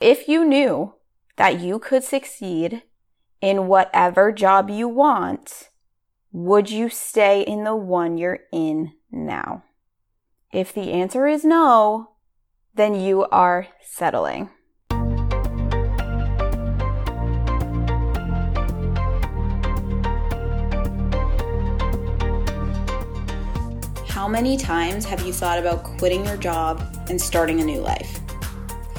If you knew that you could succeed in whatever job you want, would you stay in the one you're in now? If the answer is no, then you are settling. How many times have you thought about quitting your job and starting a new life?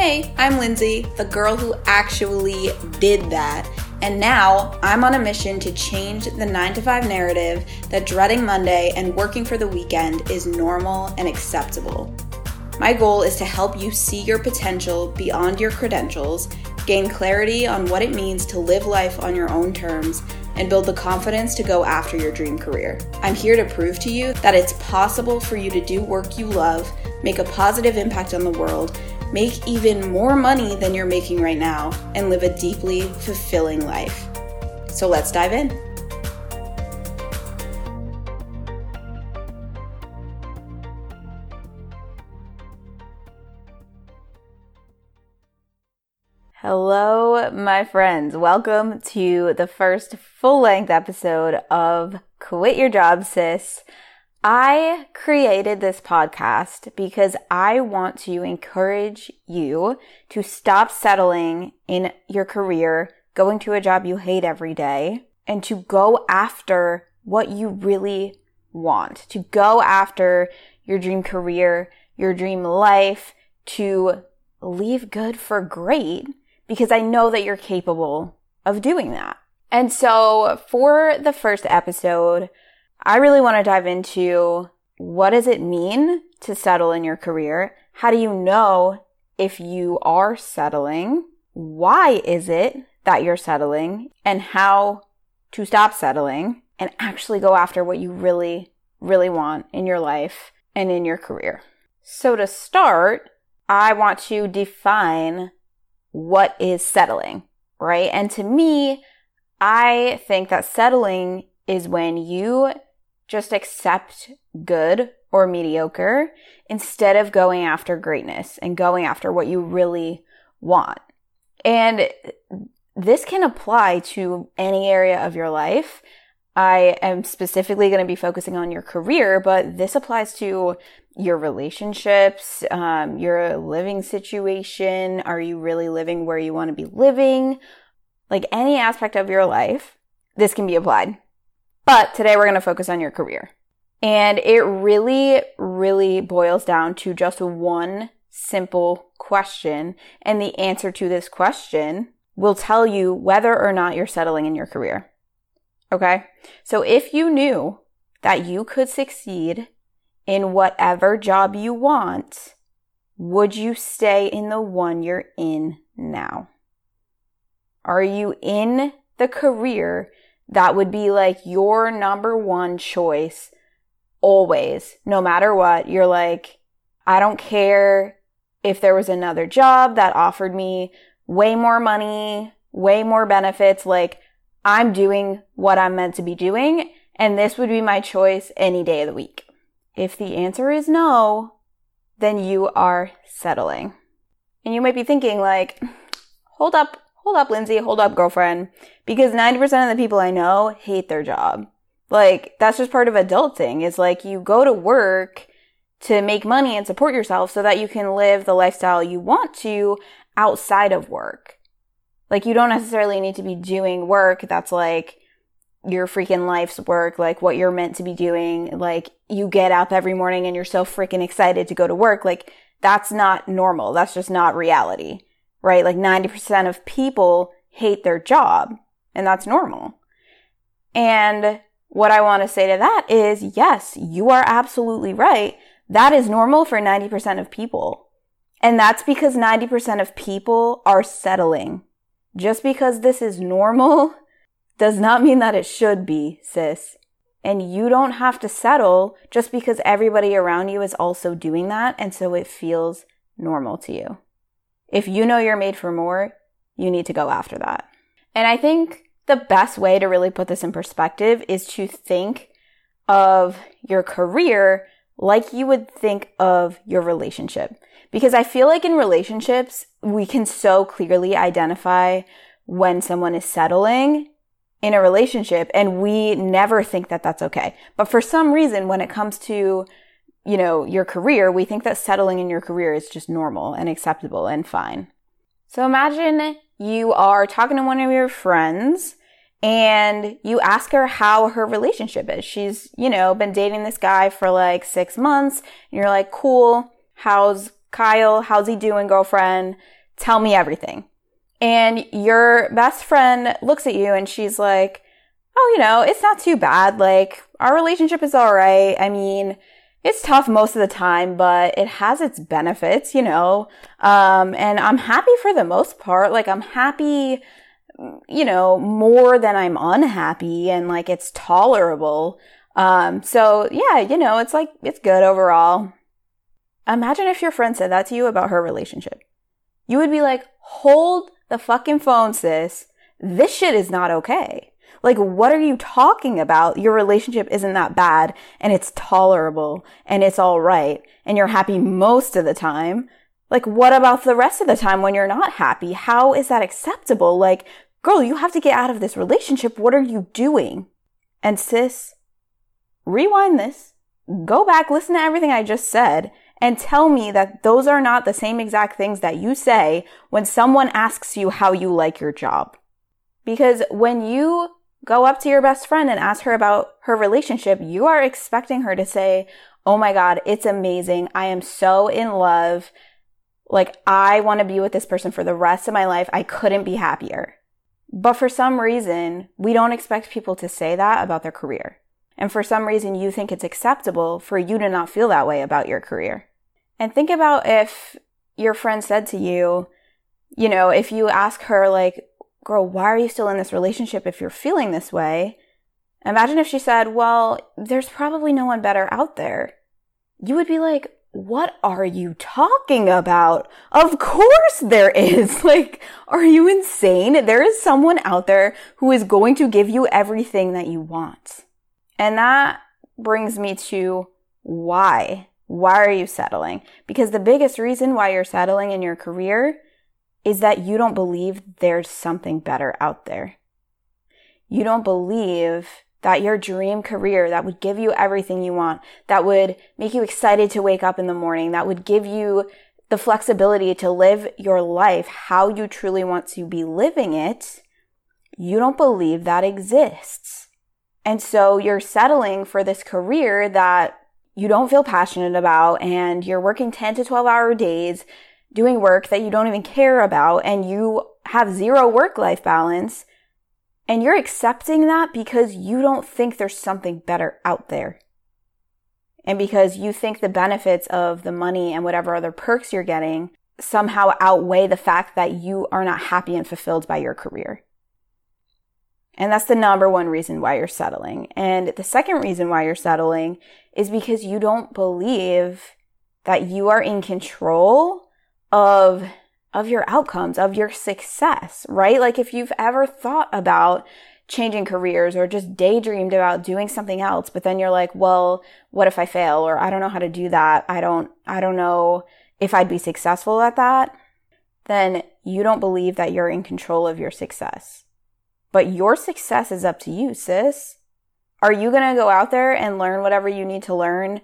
Hey, I'm Lindsay, the girl who actually did that. And now I'm on a mission to change the 9 to 5 narrative that dreading Monday and working for the weekend is normal and acceptable. My goal is to help you see your potential beyond your credentials, gain clarity on what it means to live life on your own terms, and build the confidence to go after your dream career. I'm here to prove to you that it's possible for you to do work you love, make a positive impact on the world, make even more money than you're making right now, and live a deeply fulfilling life. So let's dive in. Hello, my friends. Welcome to the first full length episode of Quit Your Job, Sis. I created this podcast because I want to encourage you to stop settling in your career, going to a job you hate every day, and to go after what you really want, to go after your dream career, your dream life, to leave good for great, because I know that you're capable of doing that. And so for the first episode, I really want to dive into what does it mean to settle in your career? How do you know if you are settling? Why is it that you're settling and how to stop settling and actually go after what you really, really want in your life and in your career? So to start, I want to define what is settling, right? And to me, I think that settling is when you just accept good or mediocre instead of going after greatness and going after what you really want. And this can apply to any area of your life. I am specifically going to be focusing on your career, but this applies to your relationships, um, your living situation. Are you really living where you want to be living? Like any aspect of your life, this can be applied. But today we're going to focus on your career. And it really, really boils down to just one simple question. And the answer to this question will tell you whether or not you're settling in your career. Okay. So if you knew that you could succeed in whatever job you want, would you stay in the one you're in now? Are you in the career that would be like your number one choice always, no matter what. You're like, I don't care if there was another job that offered me way more money, way more benefits. Like, I'm doing what I'm meant to be doing, and this would be my choice any day of the week. If the answer is no, then you are settling. And you might be thinking, like, hold up, hold up, Lindsay, hold up, girlfriend, because 90% of the people I know hate their job. Like, that's just part of adulting. It's like you go to work to make money and support yourself so that you can live the lifestyle you want to outside of work. Like, you don't necessarily need to be doing work that's like your freaking life's work, like what you're meant to be doing. Like, you get up every morning and you're so freaking excited to go to work. Like, that's not normal. That's just not reality right? Like 90% of people hate their job and that's normal. And what I want to say to that is, yes, you are absolutely right. That is normal for 90% of people. And that's because 90% of people are settling. Just because this is normal does not mean that it should be, sis. And you don't have to settle just because everybody around you is also doing that. And so it feels normal to you. If you know you're made for more, you need to go after that. And I think the best way to really put this in perspective is to think of your career like you would think of your relationship. Because I feel like in relationships, we can so clearly identify when someone is settling in a relationship and we never think that that's okay. But for some reason, when it comes to, you know, your career, we think that settling in your career is just normal and acceptable and fine. So imagine you are talking to one of your friends and you ask her how her relationship is. She's, you know, been dating this guy for like six months and you're like, cool. How's Kyle? How's he doing, girlfriend? Tell me everything. And your best friend looks at you and she's like, oh, you know, it's not too bad. Like, our relationship is all right. I mean, it's tough most of the time, but it has its benefits, you know. Um, and I'm happy for the most part. Like, I'm happy, you know, more than I'm unhappy and like it's tolerable. Um, so yeah, you know, it's like, it's good overall. Imagine if your friend said that to you about her relationship. You would be like, hold the fucking phone, sis. This shit is not okay. Like, what are you talking about? Your relationship isn't that bad and it's tolerable and it's all right and you're happy most of the time. Like, what about the rest of the time when you're not happy? How is that acceptable? Like, girl, you have to get out of this relationship. What are you doing? And sis, rewind this, go back, listen to everything I just said, and tell me that those are not the same exact things that you say when someone asks you how you like your job. Because when you go up to your best friend and ask her about her relationship, you are expecting her to say, Oh my God, it's amazing. I am so in love. Like, I want to be with this person for the rest of my life. I couldn't be happier. But for some reason, we don't expect people to say that about their career. And for some reason, you think it's acceptable for you to not feel that way about your career. And think about if your friend said to you, you know, if you ask her, like, girl, why are you still in this relationship if you're feeling this way? Imagine if she said, well, there's probably no one better out there. You would be like, what are you talking about? Of course there is. Like, are you insane? There is someone out there who is going to give you everything that you want. And that brings me to why why are you settling? Because the biggest reason why you're settling in your career is that you don't believe there's something better out there. You don't believe that your dream career that would give you everything you want, that would make you excited to wake up in the morning, that would give you the flexibility to live your life how you truly want to be living it, you don't believe that exists. And so you're settling for this career that you don't feel passionate about and you're working 10 to 12 hour days doing work that you don't even care about and you have zero work life balance and you're accepting that because you don't think there's something better out there. And because you think the benefits of the money and whatever other perks you're getting somehow outweigh the fact that you are not happy and fulfilled by your career. And that's the number one reason why you're settling. And the second reason why you're settling is because you don't believe that you are in control of of your outcomes, of your success, right? Like if you've ever thought about changing careers or just daydreamed about doing something else, but then you're like, well, what if I fail? Or I don't know how to do that. I don't, I don't know if I'd be successful at that. Then you don't believe that you're in control of your success. But your success is up to you, sis. Are you going to go out there and learn whatever you need to learn,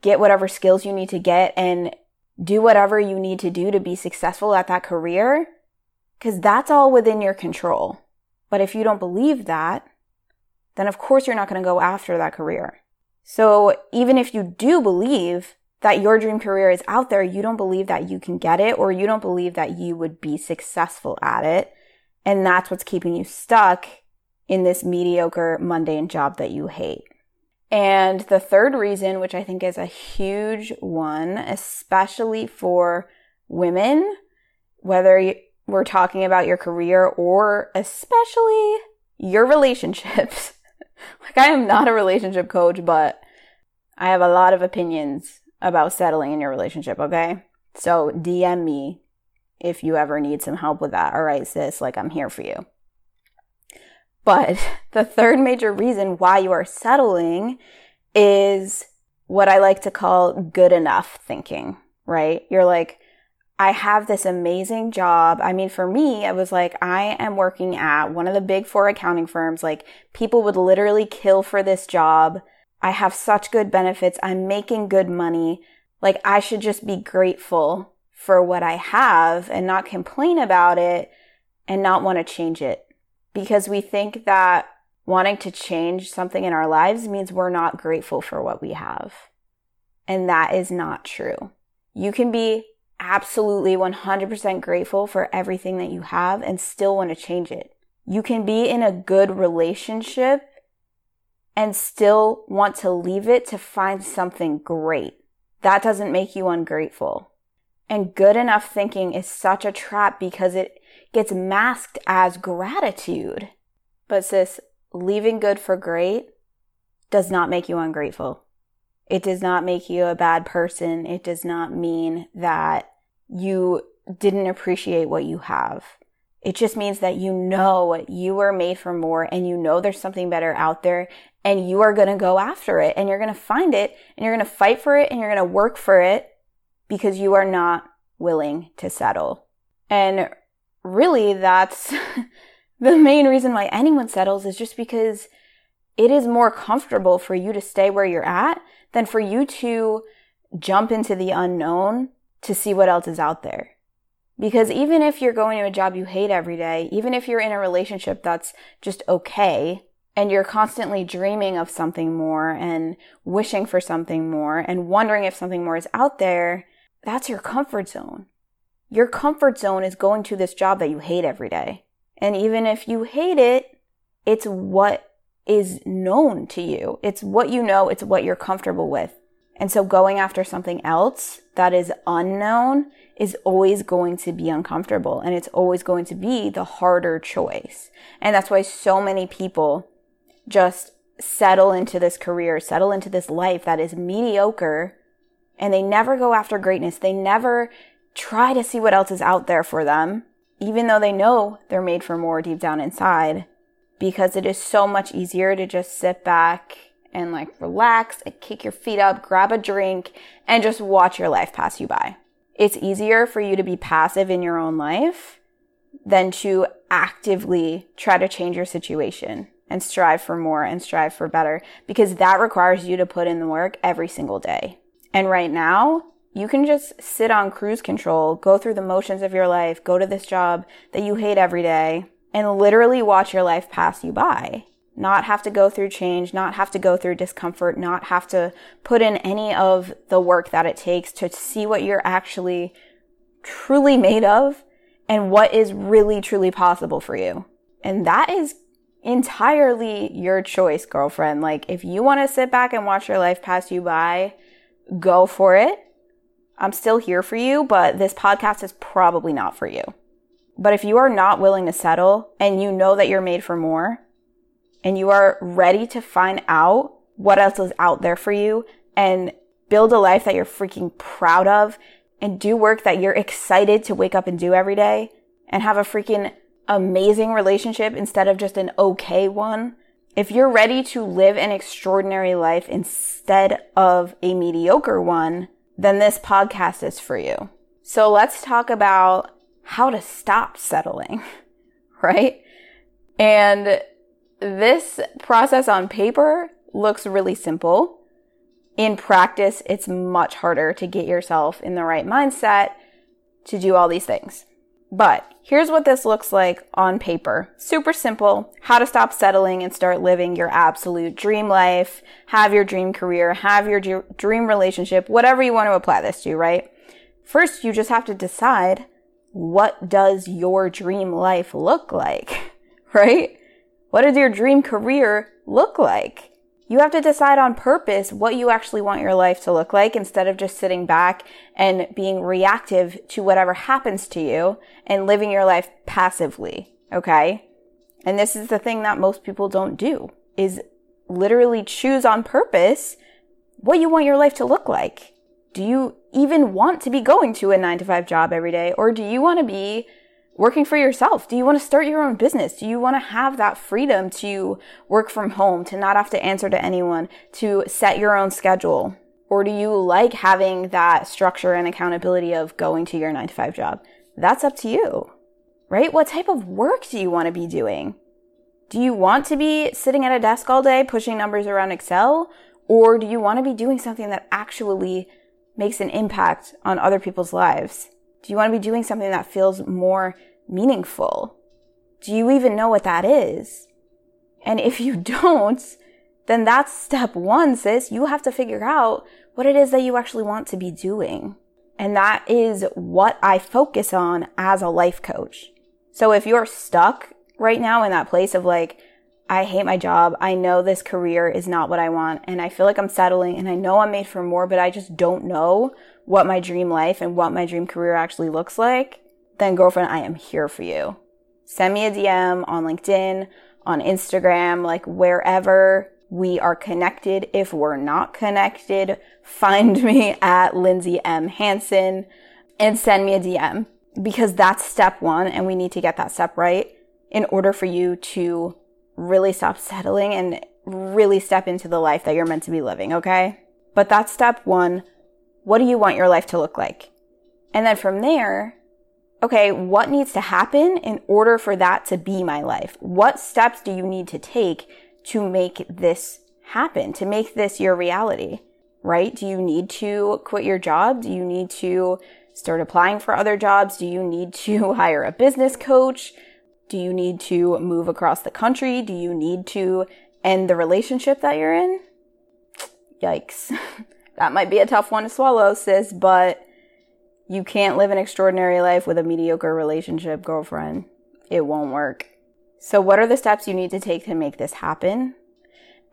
get whatever skills you need to get, and do whatever you need to do to be successful at that career? Because that's all within your control. But if you don't believe that, then of course you're not going to go after that career. So even if you do believe that your dream career is out there, you don't believe that you can get it or you don't believe that you would be successful at it and that's what's keeping you stuck in this mediocre, mundane job that you hate. And the third reason, which I think is a huge one, especially for women, whether we're talking about your career or especially your relationships. like, I am not a relationship coach, but I have a lot of opinions about settling in your relationship, okay? So DM me if you ever need some help with that. All right, sis, like I'm here for you. But the third major reason why you are settling is what I like to call good enough thinking, right? You're like, I have this amazing job. I mean, for me, it was like, I am working at one of the big four accounting firms. Like, people would literally kill for this job. I have such good benefits. I'm making good money. Like, I should just be grateful for what I have and not complain about it and not want to change it. Because we think that wanting to change something in our lives means we're not grateful for what we have. And that is not true. You can be absolutely 100% grateful for everything that you have and still want to change it. You can be in a good relationship and still want to leave it to find something great. That doesn't make you ungrateful. And good enough thinking is such a trap because it gets masked as gratitude. But sis, leaving good for great does not make you ungrateful. It does not make you a bad person. It does not mean that you didn't appreciate what you have. It just means that you know you were made for more and you know there's something better out there and you are going to go after it and you're going to find it and you're going to fight for it and you're going to work for it because you are not willing to settle. And really that's the main reason why anyone settles is just because it is more comfortable for you to stay where you're at than for you to jump into the unknown to see what else is out there. Because even if you're going to a job you hate every day, even if you're in a relationship that's just okay, and you're constantly dreaming of something more and wishing for something more and wondering if something more is out there, that's your comfort zone. Your comfort zone is going to this job that you hate every day. And even if you hate it, it's what is known to you. It's what you know. It's what you're comfortable with. And so going after something else that is unknown is always going to be uncomfortable and it's always going to be the harder choice. And that's why so many people just settle into this career, settle into this life that is mediocre and they never go after greatness. They never try to see what else is out there for them, even though they know they're made for more deep down inside because it is so much easier to just sit back and like relax and kick your feet up, grab a drink, and just watch your life pass you by. It's easier for you to be passive in your own life than to actively try to change your situation and strive for more and strive for better because that requires you to put in the work every single day. And right now, you can just sit on cruise control, go through the motions of your life, go to this job that you hate every day, and literally watch your life pass you by not have to go through change, not have to go through discomfort, not have to put in any of the work that it takes to see what you're actually truly made of and what is really truly possible for you. And that is entirely your choice, girlfriend. Like, if you want to sit back and watch your life pass you by, go for it. I'm still here for you, but this podcast is probably not for you. But if you are not willing to settle and you know that you're made for more, and you are ready to find out what else is out there for you and build a life that you're freaking proud of and do work that you're excited to wake up and do every day and have a freaking amazing relationship instead of just an okay one. If you're ready to live an extraordinary life instead of a mediocre one, then this podcast is for you. So let's talk about how to stop settling, right? And this process on paper looks really simple. In practice, it's much harder to get yourself in the right mindset to do all these things. But here's what this looks like on paper. Super simple. How to stop settling and start living your absolute dream life, have your dream career, have your dream relationship, whatever you want to apply this to, right? First, you just have to decide what does your dream life look like, right? What does your dream career look like? You have to decide on purpose what you actually want your life to look like instead of just sitting back and being reactive to whatever happens to you and living your life passively. Okay. And this is the thing that most people don't do is literally choose on purpose what you want your life to look like. Do you even want to be going to a nine to five job every day or do you want to be working for yourself? Do you want to start your own business? Do you want to have that freedom to work from home, to not have to answer to anyone, to set your own schedule? Or do you like having that structure and accountability of going to your nine to five job? That's up to you, right? What type of work do you want to be doing? Do you want to be sitting at a desk all day pushing numbers around Excel? Or do you want to be doing something that actually makes an impact on other people's lives? Do you want to be doing something that feels more meaningful? Do you even know what that is? And if you don't, then that's step one, sis. You have to figure out what it is that you actually want to be doing. And that is what I focus on as a life coach. So if you're stuck right now in that place of like, I hate my job. I know this career is not what I want and I feel like I'm settling and I know I'm made for more, but I just don't know what my dream life and what my dream career actually looks like. Then girlfriend, I am here for you. Send me a DM on LinkedIn, on Instagram, like wherever we are connected. If we're not connected, find me at Lindsay M. Hanson and send me a DM because that's step one and we need to get that step right in order for you to really stop settling and really step into the life that you're meant to be living. Okay. But that's step one. What do you want your life to look like? And then from there, okay, what needs to happen in order for that to be my life? What steps do you need to take to make this happen, to make this your reality, right? Do you need to quit your job? Do you need to start applying for other jobs? Do you need to hire a business coach? Do you need to move across the country? Do you need to end the relationship that you're in? Yikes. that might be a tough one to swallow, sis, but you can't live an extraordinary life with a mediocre relationship, girlfriend. It won't work. So, what are the steps you need to take to make this happen?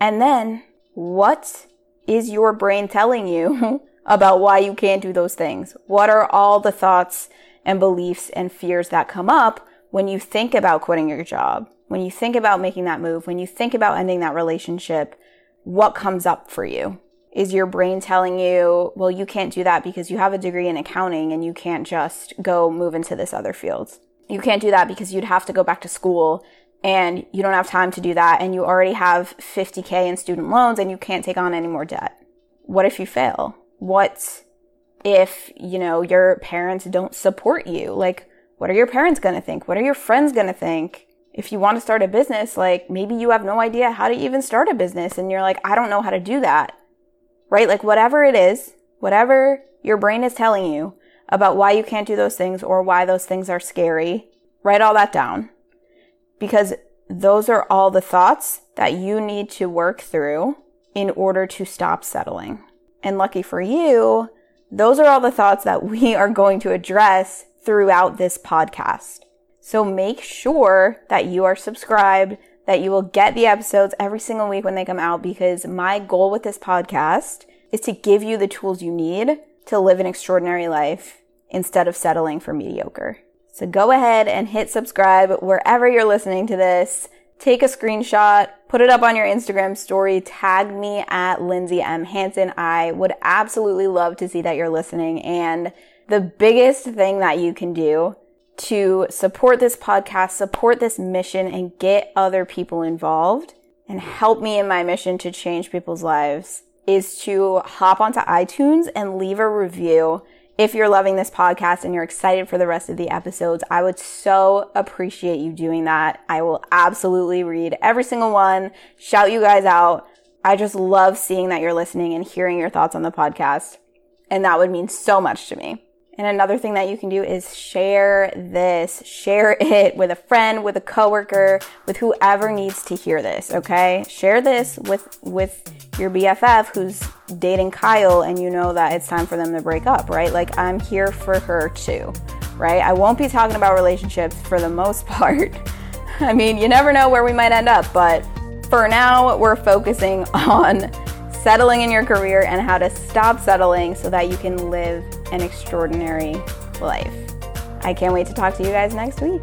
And then, what is your brain telling you about why you can't do those things? What are all the thoughts and beliefs and fears that come up when you think about quitting your job? When you think about making that move? When you think about ending that relationship? What comes up for you? Is your brain telling you, well, you can't do that because you have a degree in accounting and you can't just go move into this other field? You can't do that because you'd have to go back to school and you don't have time to do that and you already have 50k in student loans and you can't take on any more debt. What if you fail? What if, you know, your parents don't support you? Like, what are your parents going to think? What are your friends going to think? If you want to start a business, like maybe you have no idea how to even start a business and you're like, I don't know how to do that. Right? Like whatever it is, whatever your brain is telling you about why you can't do those things or why those things are scary, write all that down because those are all the thoughts that you need to work through in order to stop settling. And lucky for you, those are all the thoughts that we are going to address throughout this podcast. So make sure that you are subscribed, that you will get the episodes every single week when they come out because my goal with this podcast is to give you the tools you need to live an extraordinary life instead of settling for mediocre. So go ahead and hit subscribe wherever you're listening to this. Take a screenshot, put it up on your Instagram story, tag me at Lindsay M. Hanson. I would absolutely love to see that you're listening. And the biggest thing that you can do to support this podcast, support this mission, and get other people involved and help me in my mission to change people's lives is to hop onto iTunes and leave a review if you're loving this podcast and you're excited for the rest of the episodes, I would so appreciate you doing that. I will absolutely read every single one, shout you guys out. I just love seeing that you're listening and hearing your thoughts on the podcast. And that would mean so much to me. And another thing that you can do is share this, share it with a friend, with a coworker, with whoever needs to hear this, okay? Share this with with your BFF who's dating Kyle and you know that it's time for them to break up, right? Like I'm here for her too, right? I won't be talking about relationships for the most part. I mean, you never know where we might end up, but for now, we're focusing on settling in your career and how to stop settling so that you can live an extraordinary life. I can't wait to talk to you guys next week.